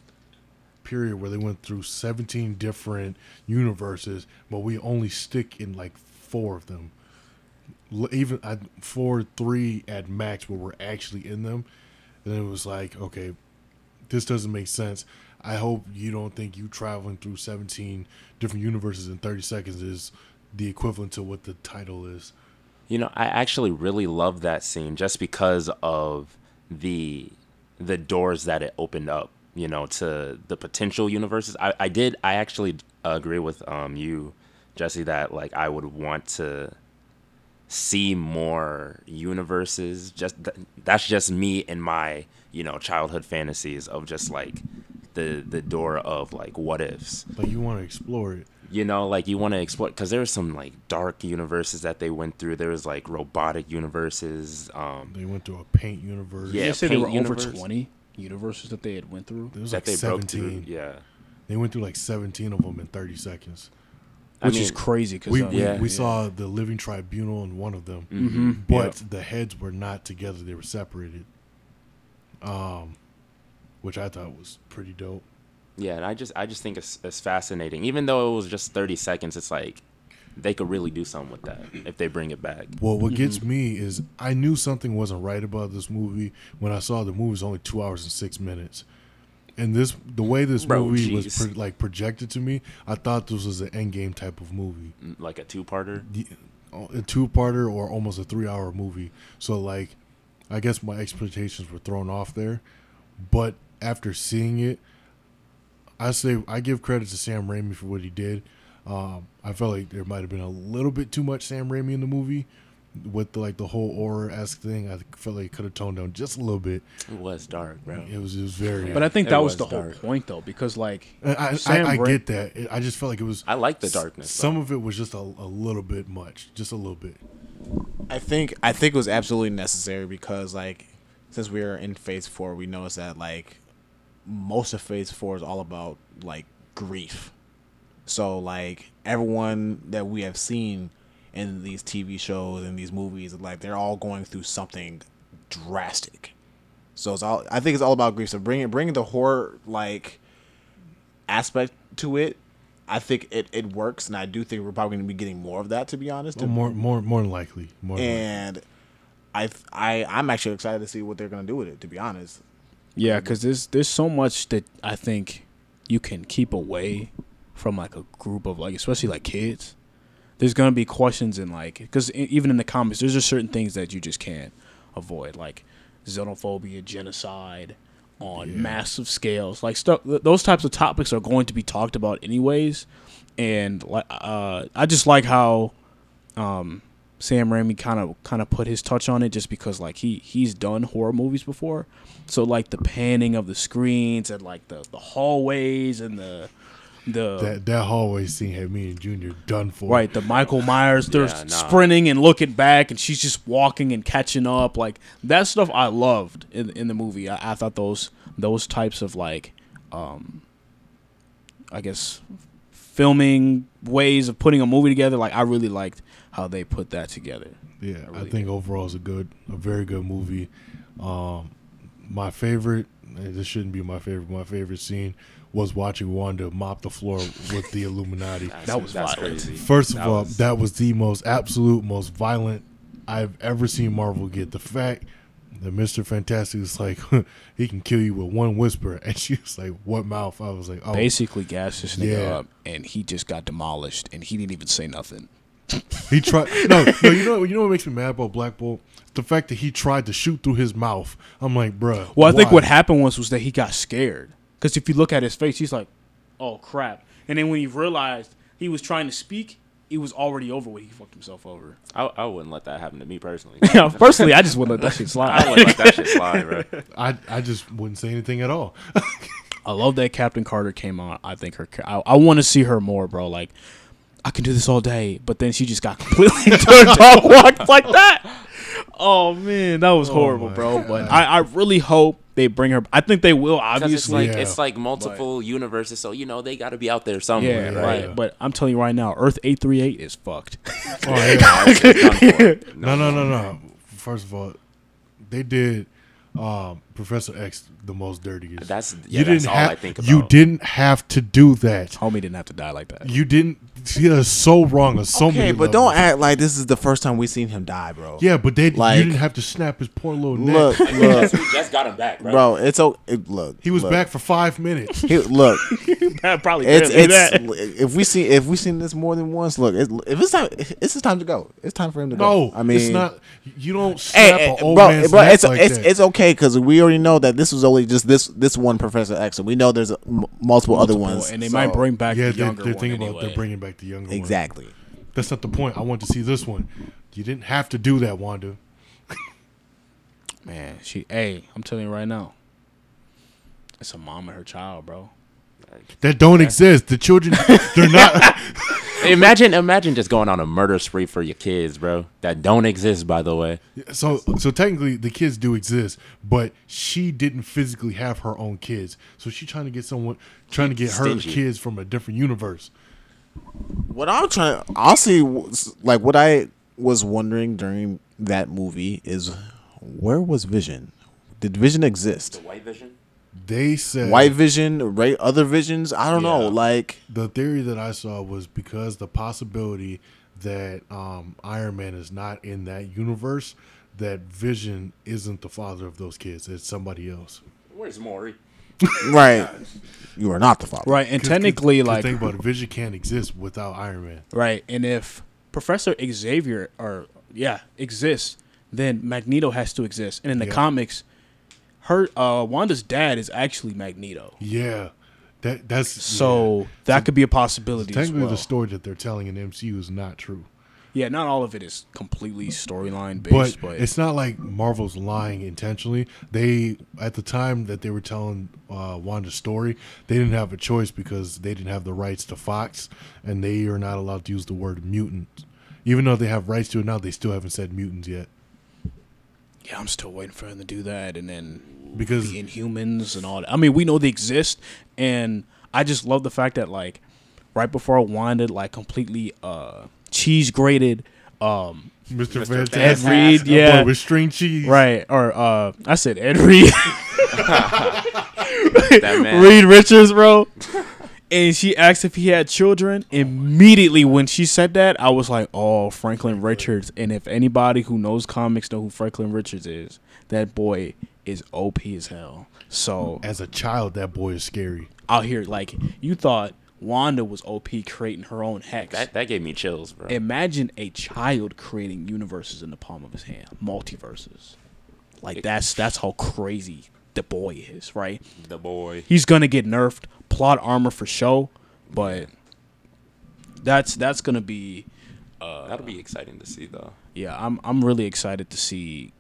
period where they went through 17 different universes, but we only stick in like four of them. Even at four, three at max where we're actually in them. And it was like, okay, this doesn't make sense. I hope you don't think you traveling through 17 different universes in 30 seconds is the equivalent to what the title is. You know, I actually really love that scene just because of the the doors that it opened up, you know, to the potential universes. I, I did I actually agree with um you, Jesse, that like I would want to see more universes. Just th- that's just me and my you know childhood fantasies of just like the the door of like what ifs. But you want to explore it. You know, like you want to explore because there were some like dark universes that they went through. There was like robotic universes. Um, They went to a paint universe. Yeah, say there were paint over twenty universes that they had went through. There was that like they broke through. seventeen. Yeah, They went through like seventeen of them in thirty seconds. I Which is crazy because We uh, we, Yeah. we saw the living tribunal in one of them, hmm but the heads were not together; they were separated. Um, which I thought was pretty dope. Yeah, and I just I just think it's, it's fascinating. Even though it was just thirty seconds, it's like they could really do something with that if they bring it back. Well, what gets Mm-hmm. me is I knew something wasn't right about this movie when I saw the movie was only two hours and six minutes. And this, the way this Bro, movie was pro- like projected to me, I thought this was an Endgame type of movie, Mm, Like a two parter. A two-parter or almost a three-hour movie. So, like, I guess my expectations were thrown off there. But after seeing it, I say I give credit to Sam Raimi for what he did. Um, I felt like there might have been a little bit too much Sam Raimi in the movie with the, like the whole horror esque thing. I felt like it could have toned down just a little bit. It was dark, bro. It was it was very. But I think that was, was the whole point though, because like I, I, Sam I, I Ra- get that. It- I just felt like it was. I like the darkness. Some though. of it was just a, a little bit much, just a little bit. I think I think it was absolutely necessary because like since we're in phase four, we noticed that like most of phase four is all about like grief. So like everyone that we have seen in these TV shows and these movies, like they're all going through something drastic. So it's all I think it's all about grief. So bringing bringing the horror like aspect to it, I think it, it works, and I do think we're probably going to be getting more of that. To be honest, Well, more more more likely. More than likely. and I I I'm actually excited to see what they're gonna do with it. To be honest, Yeah, because there's there's so much that I think you can keep away from like a group of like especially like kids. There's gonna be questions in like because even in the comics, there's just certain things that you just can't avoid, like xenophobia, genocide on Yeah. massive scales, like stuff. th- Those types of topics are going to be talked about anyways, and like uh, I just like how um, Sam Raimi kind of kind of put his touch on it just because like he he's done horror movies before. So like the panning of the screens and like the the hallways and the the that that hallway scene had me and Junior done for. right the Michael Myers they're Yeah, nah. sprinting and looking back and she's just walking and catching up like that stuff I loved in in the movie. I, I thought those those types of like um I guess filming ways of putting a movie together like I really liked how they put that together. Yeah, I, really think overall it's a good, a very good movie. Um, my favorite, this shouldn't be my favorite. My favorite scene was watching Wanda mop the floor with the Illuminati. That was that's violent. crazy. First of That all, was- that was the most absolute, most violent I've ever seen Marvel get. The fact that Mister Fantastic is like he can kill you with one whisper, and she was like, "What mouth?" I was like, "Oh, Basically gassed this nigga Yeah. up and he just got demolished and he didn't even say nothing. He tried. No, no. You know, you know what makes me mad about Black Bolt? The fact that he tried to shoot through his mouth. I'm like, bruh. Well, I think what happened was was that he got scared because if you look at his face, he's like, "Oh crap!" And then when he realized he was trying to speak, it was already over when he fucked himself over. I, I wouldn't let that happen to me personally. Yeah, personally, I just wouldn't let that shit slide. I wouldn't let that shit slide, bro. I, I just wouldn't say anything at all. I love that Captain Carter came on. I think her. I, I want to see her more, bro. Like, I can do this all day, but then she just got completely turned off walked like that. Oh man, that was horrible, my bro. But I, I really hope they bring her. I think they will. Because it's Obviously, like Yeah. it's like multiple universes, so you know they got to be out there somewhere, yeah, right? right. But I'm telling you right now, Earth eight three eight is fucked. Oh, yeah. It's done for. no, no, no, no. First of all, they did um, Professor X the most dirtiest. That's yeah, you that's didn't all have. I think about. You didn't have to do that. Homie didn't have to die like that. You didn't. See, that's so wrong on so okay, many. but don't act like this is the first time we've seen him die, bro. Yeah, but they Like- you didn't have to snap his poor little neck. Look, look, we just got him back, bro. bro. It's o it, look. he was look. back for five minutes. He, look, Probably it's barely it's if we see if we seen this more than once. Look, it's, if it's time, it's his time to go. It's time for him to No, go. I mean, it's not. You don't Hey, snap hey, an old bro, man's bro, neck it's like it's that. it's okay because we already know that this was only just this this one Professor X, and we know there's a, m- multiple, other ones, and they so- might bring back yeah, the they're, younger they're one thinking anyway. about they're bringing back the younger one. exactly. That's not the point. I want to see this one. You didn't have to do that, Wanda. Man, she. Hey, I'm telling you right now. It's a mom and her child, bro. That don't exist. The children, they're not. Imagine, imagine just going on a murder spree for your kids, bro. That don't exist, by the way. So, so technically, the kids do exist, but she didn't physically have her own kids. So she's trying to get someone, trying to get her Stingy. kids from a different universe. What I'm trying, honestly, was- like what I was wondering during that movie is, where was Vision? Did Vision exist? The White Vision. They said White Vision, right? Other visions? I don't know. Like, the theory that I saw was because the possibility that um, Iron Man is not in that universe, that Vision isn't the father of those kids. It's somebody else. Where's Maury? right? You are not the father. Right, and 'Cause- technically, 'cause like, think about it, Vision can't exist without Iron Man. right, and if Professor Xavier or yeah exists, then Magneto has to exist. And in the Yeah. comics, her uh, Wanda's dad is actually Magneto. Yeah, that that's So that could be a possibility. yeah. technically well. the story that they're telling in MCU is not true. Yeah, not all of it is completely storyline But, based, but, it's not like Marvel's lying intentionally. They at the time that they were telling uh, Wanda's story, they didn't have a choice because they didn't have the rights to Fox, and they are not allowed to use the word mutant. Even though they have rights to it now, they still haven't said mutants yet. Yeah, I'm still waiting for them to do that, and then Because the Inhumans and all that. I mean, we know they exist, and I just love the fact that like right before I wanted like completely uh cheese grated um Mr. Mr. Fantastic, Ed Reed, yeah, boy with string cheese, right, or uh I said Ed Reed, That man. Reed Richards, bro. And she asked if he had children. Immediately when she said that, I was like, "Oh, Franklin Richards." And if anybody who knows comics know who Franklin Richards is, that boy is OP as hell. So As a child, that boy is scary. out here, like you thought Wanda was OP creating her own hex. That that gave me chills, bro. Imagine a child creating universes in the palm of his hand, multiverses. Like that's that's how crazy the boy is, right? the boy. He's gonna get nerfed, plot armor for show, but that's that's gonna be That'll be exciting to see, though. yeah. I'm I'm really excited to see,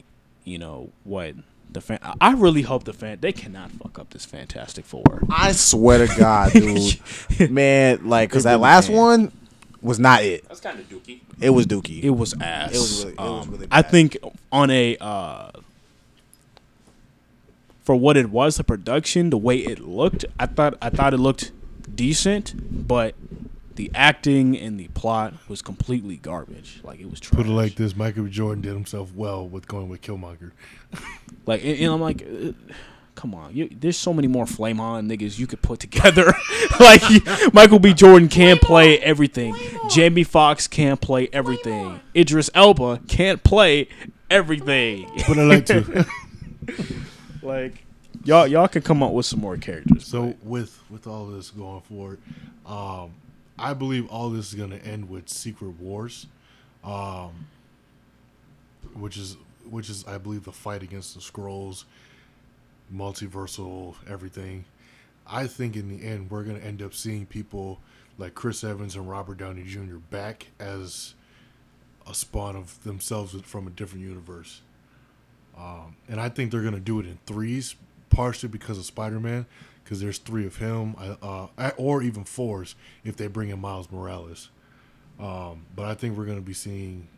you know what the fan. I really hope the fan they cannot fuck up this Fantastic Four. I swear to God, dude, man, like, because They that last can. one was not it. That's kind of dookie. It was Dookie. It was ass. It was really- it was Um, really I think on a uh, for what it was, the production, the way it looked, I thought I thought it looked decent, but the acting and the plot was completely garbage. Like it was trash. Put it like this: Michael B. Jordan did himself well with going with Killmonger. Like, and, and I'm like, uh, come on, you, there's so many more flame on niggas you could put together. like Michael B. Jordan can't play everything. Jamie Foxx can't play everything. Idris Elba can't play everything. But I like to. Like y'all, y'all can come up with some more characters. So but- with with all this going forward, um, I believe all this is going to end with Secret Wars, um, which is which is I believe the fight against the scrolls, multiversal everything. I think in the end we're going to end up seeing people like Chris Evans and Robert Downey Jr. back as a spawn of themselves from a different universe. Um, and I think they're gonna do it in threes, partially because of Spider-Man, because there's three of him, uh, uh, or even fours if they bring in Miles Morales. Um, but I think we're gonna be seeing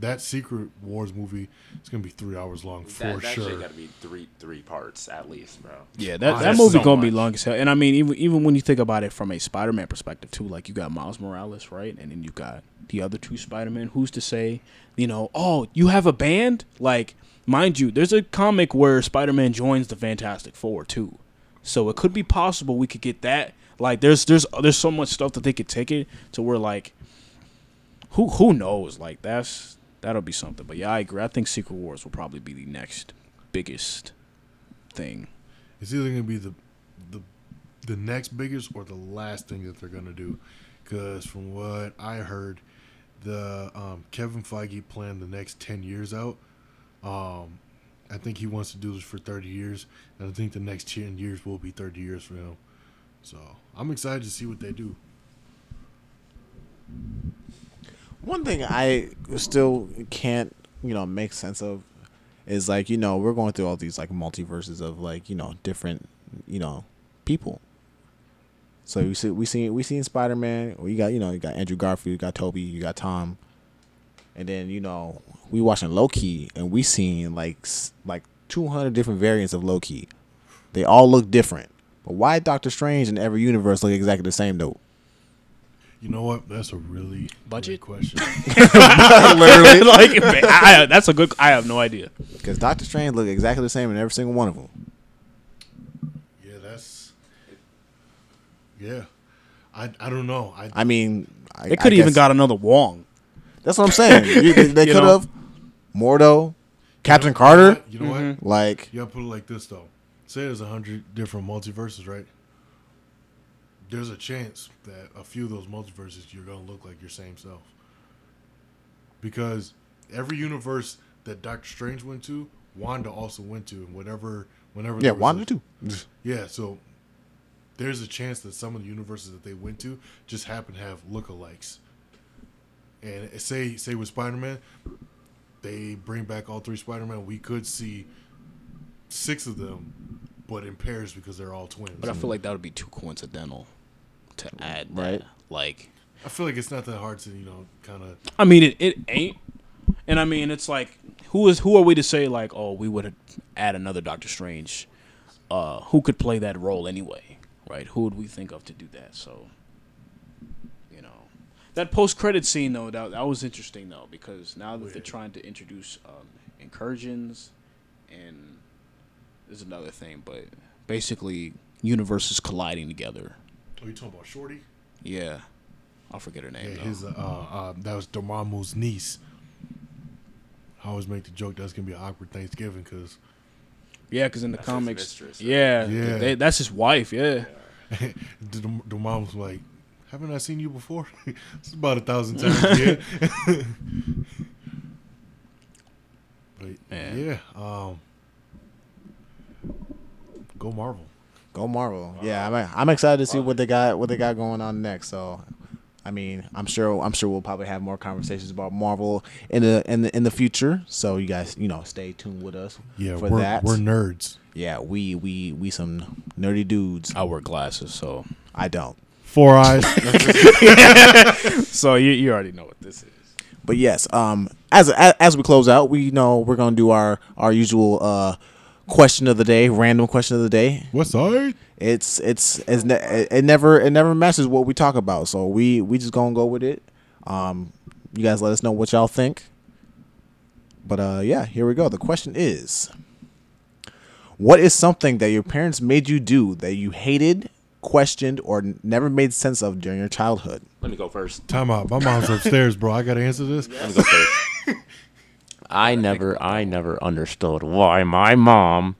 that Secret Wars movie. It's gonna be three hours long for that that sure. got to be three three parts at least, bro. yeah, that, that that's movie so gonna be much. long as hell. And I mean, even even when you think about it from a Spider-Man perspective too, like you got Miles Morales, right, and then you got the other two Spider-Man. Who's to say, you know, oh, you have a band? Like, mind you, there's a comic where Spider-Man joins the Fantastic Four too, so it could be possible we could get that. Like, there's there's there's so much stuff that they could take it to where like, who who knows? Like that's that'll be something. But yeah, I agree. I think Secret Wars will probably be the next biggest thing. It's either gonna be the the the next biggest or the last thing that they're gonna do, because from what I heard, the um, Kevin Feige planned the next ten years out. Um, I think he wants to do this for thirty years, and I think the next ten years will be thirty years for him. So I'm excited to see what they do. One thing I still can't, you know, make sense of is like, you know, we're going through all these like multiverses of like, you know, different, you know, people. So we see we see we seen Spider Man. You got you know you got Andrew Garfield, you got Tobey, you got Tom, and then you know we watching Loki and we seen like like two hundred different variants of Loki. They all look different, but why Doctor Strange in every universe look exactly the same though? You know what? That's a really Budget? great question. Literally, like I, that's a good. I have no idea. Because Doctor Strange look exactly the same in every single one of them. yeah, that's. Yeah, I I don't know. I I mean, I, They could I even guess- got another Wong. That's what I'm saying. You- they they could have Mordo, Captain You know Carter. what? You know what? Mm-hmm. Like, You gotta put it like this though. Say there's a hundred different multiverses, right? There's a chance that a few of those multiverses you're gonna look like your same self. Because every universe that Doctor Strange went to, Wanda also went to, and whatever, whenever. yeah, Wanda a- too. Yeah, so there's a chance that some of the universes that they went to just happen to have lookalikes. And say say with Spider Man, they bring back all three Spider Man. We could see six of them, but in pairs because they're all twins. But I feel like that would be too coincidental to add. That. Right. Like, I feel like it's not that hard to you know kind of I mean, it, it ain't. And I mean, it's like, who is who are we to say like, oh, we would add another Doctor Strange? Uh, who could play that role anyway? Right? Who would we think of to do that? So, you know, that post credit scene though, that that was interesting though because now that they're trying to introduce um, incursions, and there's another thing, but basically universes colliding together. Oh, you talking about Shorty? Yeah, I'll forget her name. Yeah, his uh, uh, that was Dormammu's niece. I always make the joke that's gonna be an awkward Thanksgiving because Yeah, because in the That's his comics, mistress, yeah, Yeah. they- that's his wife. Yeah, Dormammu's like, "Haven't I seen you before?" it's about a thousand times. Yeah. but Man. yeah, um, go Marvel. Go Marvel. Yeah, I'm I'm excited to see what they got what they got going on next. So, I mean, I'm sure I'm sure we'll probably have more conversations about Marvel in the in the in the future. So you guys, you know, stay tuned with us Yeah, for we're that. we're nerds. yeah, we we we some nerdy dudes. I wear glasses, so I don't. Four eyes. so you you already know what this is. But yes, um, as as, as we close out, we know we're gonna do our our usual uh question of the day, random question of the day. what side? It's it's it's ne- it it never it never matches what we talk about, so we we just gonna go with it. Um, you guys let us know what y'all think. But uh, yeah, here we go. The question is, what is something that your parents made you do that you hated, questioned, or never made sense of during your childhood? Let me go first. Time out. My mom's upstairs, bro. I gotta answer this. Let me go first. I never, I never understood why my mom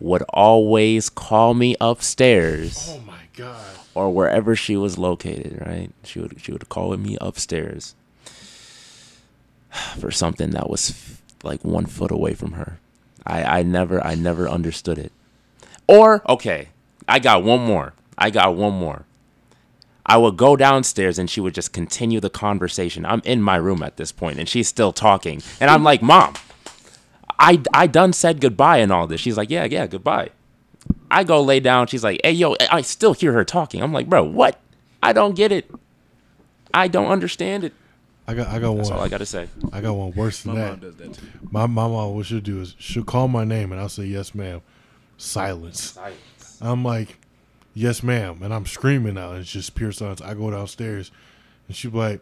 would always call me upstairs Oh my god. or wherever she was located. Right? She would, she would call me upstairs for something that was f- like one foot away from her. I, I never, I never understood it. Or okay, I got one more. I got one more. I would go downstairs and she would just continue the conversation. I'm in my room at this point and she's still talking. And I'm like, Mom, I, I done said goodbye and all this. She's like, Yeah, yeah, goodbye. I go lay down. She's like, Hey, yo, I still hear her talking. I'm like, Bro, what? I don't get it. I don't understand it. I got I got one. That's one. all I got to say. I got one worse than that. My that. mom does that too. My my mom, what she'll do is she'll call my name and I'll say yes, ma'am. Silence. I'm like, yes, ma'am, and I'm screaming out. And it's just pure silence. I go downstairs, and she'll like,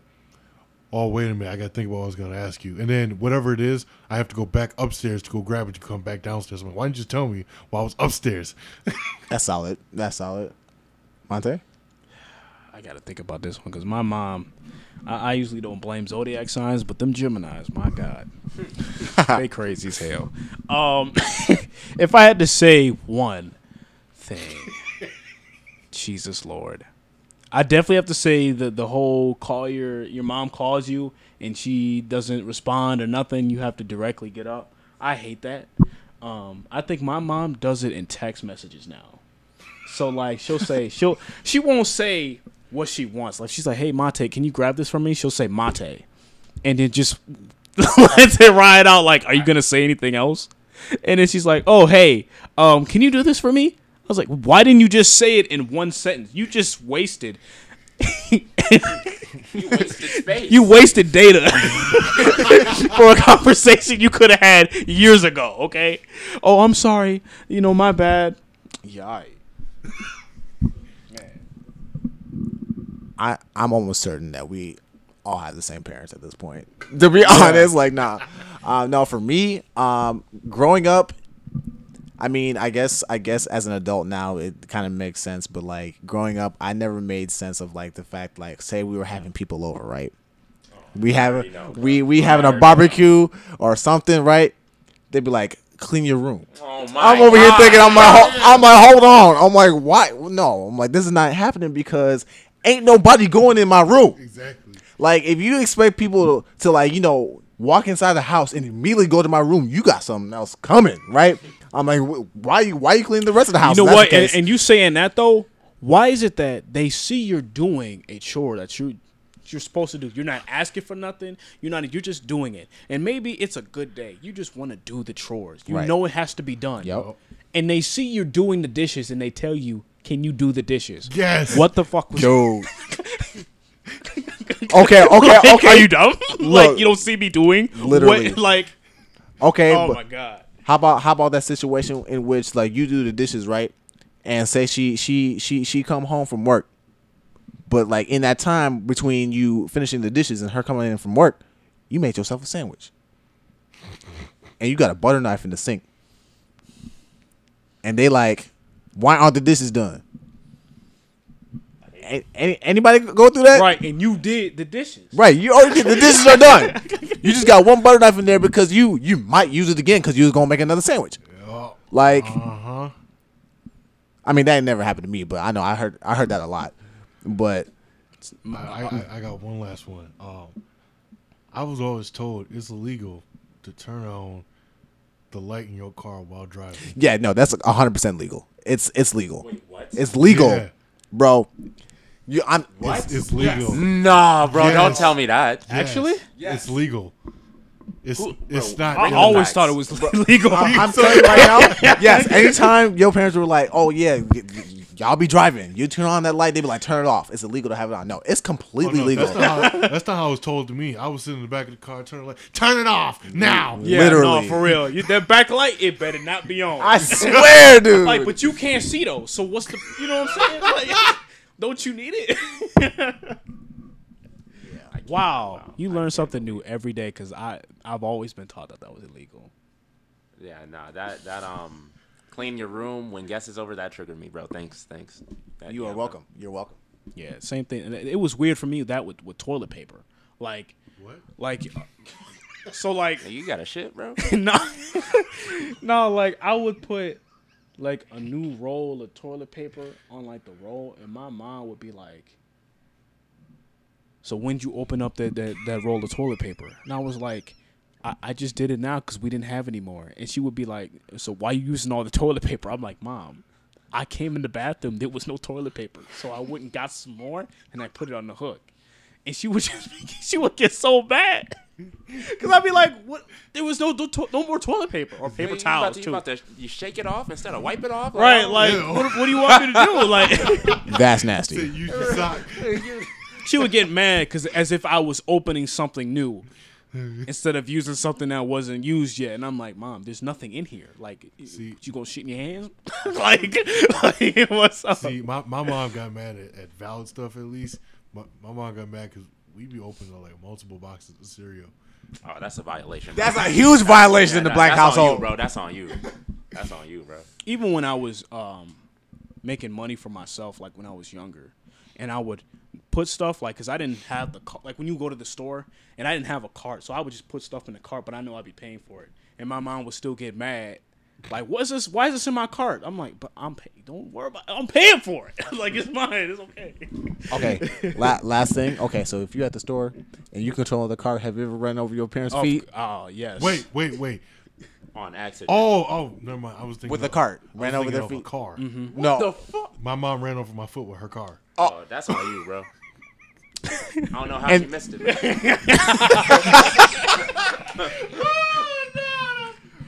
oh wait a minute, I got to think about what I was gonna ask you. And then whatever it is, I have to go back upstairs to go grab it to come back downstairs. I'm like, why didn't you tell me while I was upstairs? That's solid. That's solid. Monte. I gotta think about this one because my mom. I, I usually don't blame zodiac signs, but them Gemini's, my God, they crazy as hell. Um, if I had to say one thing, Jesus Lord, I definitely have to say that the whole call your your mom calls you and she doesn't respond or nothing, you have to directly get up. I hate that. Um, I think my mom does it in text messages now. So like she'll say she'll she won't say what she wants. Like she's like, "Hey Mate, can you grab this for me?" She'll say Mate. and then just lets it ride out. Like, are you gonna say anything else? And then she's like, "Oh, hey, um, can you do this for me?" I was like, "Why didn't you just say it in one sentence? You just wasted." You wasted space. You wasted data for a conversation you could have had years ago. Okay. Oh, I'm sorry. You know, my bad. Yeah. I I'm almost certain that we all have the same parents at this point. To be honest, like nah. Uh, no, for me, um, growing up, I mean, I guess I guess as an adult now it kind of makes sense, but like growing up, I never made sense of like the fact like say we were having people over, right? We have know, we we having a barbecue or something, right? They'd be like, clean your room. Oh my I'm over here thinking, I'm like, I'm like, hold on. I'm like, why? No, I'm like, this is not happening because ain't nobody going in my room. Exactly. Like, if you expect people to, to like, you know, walk inside the house and immediately go to my room, you got something else coming, right? I'm like, wh- why you why you cleaning the rest of the house? You know what? And, and you saying that though, why is it that they see you're doing a chore that you you're supposed to do? You're not asking for nothing. You're not. You're just doing it. And maybe it's a good day. You just want to do the chores. You Right. know it has to be done. Yup. And they see you're doing the dishes, and they tell you, "Can you do the dishes?" Yes. What the fuck was? Dude. okay, okay, Like, okay. Are you dumb? like you don't see me doing Literally. What, like, okay, oh but my god. How about how about that situation in which like you do the dishes right, and say she she she she come home from work, but like in that time between you finishing the dishes and her coming in from work, you made yourself a sandwich, and you got a butter knife in the sink, and they like, why aren't the dishes done? A- Any, anybody go through that? Right, and you did the dishes. Right, you already did. The dishes are done. You just got one butter knife in there because you you might use it again because you was gonna make another sandwich. Uh Like, huh. I mean, that ain't never happened to me, but I know I heard I heard that a lot. But I, I, I got one last one. Um, I was always told it's illegal to turn on the light in your car while driving. yeah, no, that's hundred percent legal. It's it's legal. Wait, what? It's legal, Yeah. bro. You, I'm. It's, it's legal. Nah, bro, don't tell me that. Yes. Actually? it's legal. It's Who- it's not. I Really always nice. thought it was legal. I'm telling you right now. Yes, anytime your parents were like, "Oh yeah, y- y- y'all be driving," you turn on that light, They'd be like, "Turn it off." It's illegal to have it on. No, it's Oh, completely no, legal. That's not, how, that's not how it was told to me. I was sitting in the back of the car, turning like, turn it off now. Yeah, Literally. no, for real. You, that backlight, it better not be on. I swear, dude. like, but you can't see though. So what's the? You know what I'm saying? Like, don't you need it? yeah, wow, you learn something new every day. Cause I I've always been taught that that was illegal. Yeah, nah, that that um, clean your room when guests is over. That triggered me, bro. Thanks, thanks. That- you yeah, are bro. welcome. You're welcome. Yeah, same thing. And it, it was weird for me that with with toilet paper, like What? like. So like You got a shit, bro. no, no, like I would put like a new roll of toilet paper on like the roll, and my mom would be like, "So when would you open up that that, that roll of toilet paper?" And I was like, I, "I just did it now because we didn't have any more." And she would be like, "So why you using all the toilet paper?" I'm like, "Mom." I came in the bathroom. There was no toilet paper, so I went and got some more, and I put it on the hook. And she would just, she would get so mad, cause I'd be like, "What? There was no no, to- no more toilet paper or paper You about towels to, you too." about to you shake it off instead of wipe it off. Right? oh, Like, what, what do you want me to do? Like, That's nasty. use your sock. she would get mad because as if I was opening something new instead of using something that wasn't used yet. And I'm like, Mom, there's nothing in here. Like, See- you gonna shit in your hands? like, like, what's up? See, my, my mom got mad at, at valid stuff at least. My, my mom got mad because we be opening like multiple boxes of cereal. Oh, that's a violation. That's a huge violation in the Yeah, black that's on you, household. bro. That's on you. That's on you, bro. even when I was um, making money for myself, like when I was younger, and I would put stuff like, cause I didn't have the car, like when you go to the store and I didn't have a cart, so I would just put stuff in the cart, but I know I'd be paying for it, and my mom would still get mad. Like, what's this? Why is this in my cart? I'm like, but I'm paying. Don't worry about. It. I'm paying for it. like it's mine. It's okay. Okay. La- last thing. Okay, so if you're at the store and you control the car, have you ever run over your parents' Oh, feet oh yes. Wait, wait, wait. On accident. Oh, oh, never mind. I was thinking with the of- cart? I was Ran over thinking their of a feet. car. Mm-hmm. No. the fuck? My mom ran over my foot with her car. Oh, oh. that's on you, bro. I don't know how And- you missed it.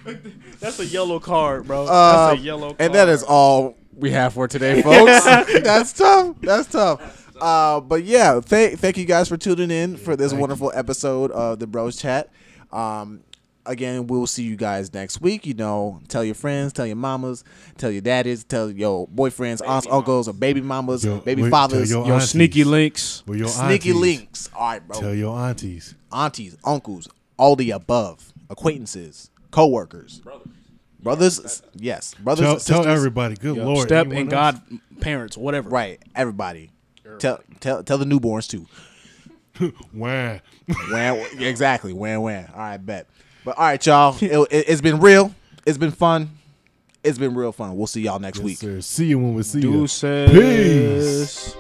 Man. That's a yellow card, bro. Uh, That's a yellow card. And that is all we have for today, folks. That's tough. That's tough. Uh, but yeah, thank thank you guys for tuning in for this wonderful episode of the Bros Chat. Um, again, we'll see you guys next week. You know, tell your friends, tell your mamas, tell your daddies, tell your boyfriends, aunts, uncles, or baby mamas, Yo, baby wait, fathers, tell your Yo, aunties. sneaky links. Well, your sneaky aunties. links. All right, bro. Tell your aunties. aunties, uncles, all the above, acquaintances, co-workers, brothers. Brothers, Yes, brothers. Tell, and sisters. tell everybody. Good Yo, lord. step anyone and else? God parents, whatever. Right, everybody. Tell tell tell the newborns too. Wah. Wham, exactly. Wham wham. All right, bet. But all right, y'all. It, it, has been real. It's been fun. It's been real fun. We'll see y'all next Yes, week. sir. See you when we see you. Deuces. Peace.